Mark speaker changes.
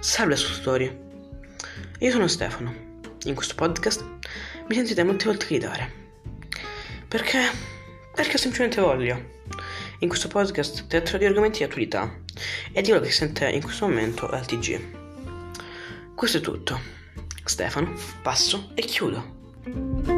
Speaker 1: Salve ascoltatori, io sono Stefano. In questo podcast mi sentite molte volte gridare. Perché? Perché semplicemente voglio. In questo podcast tratterò di argomenti di attualità e di quello che si sente in questo momento al TG. Questo è tutto. Stefano, passo e chiudo.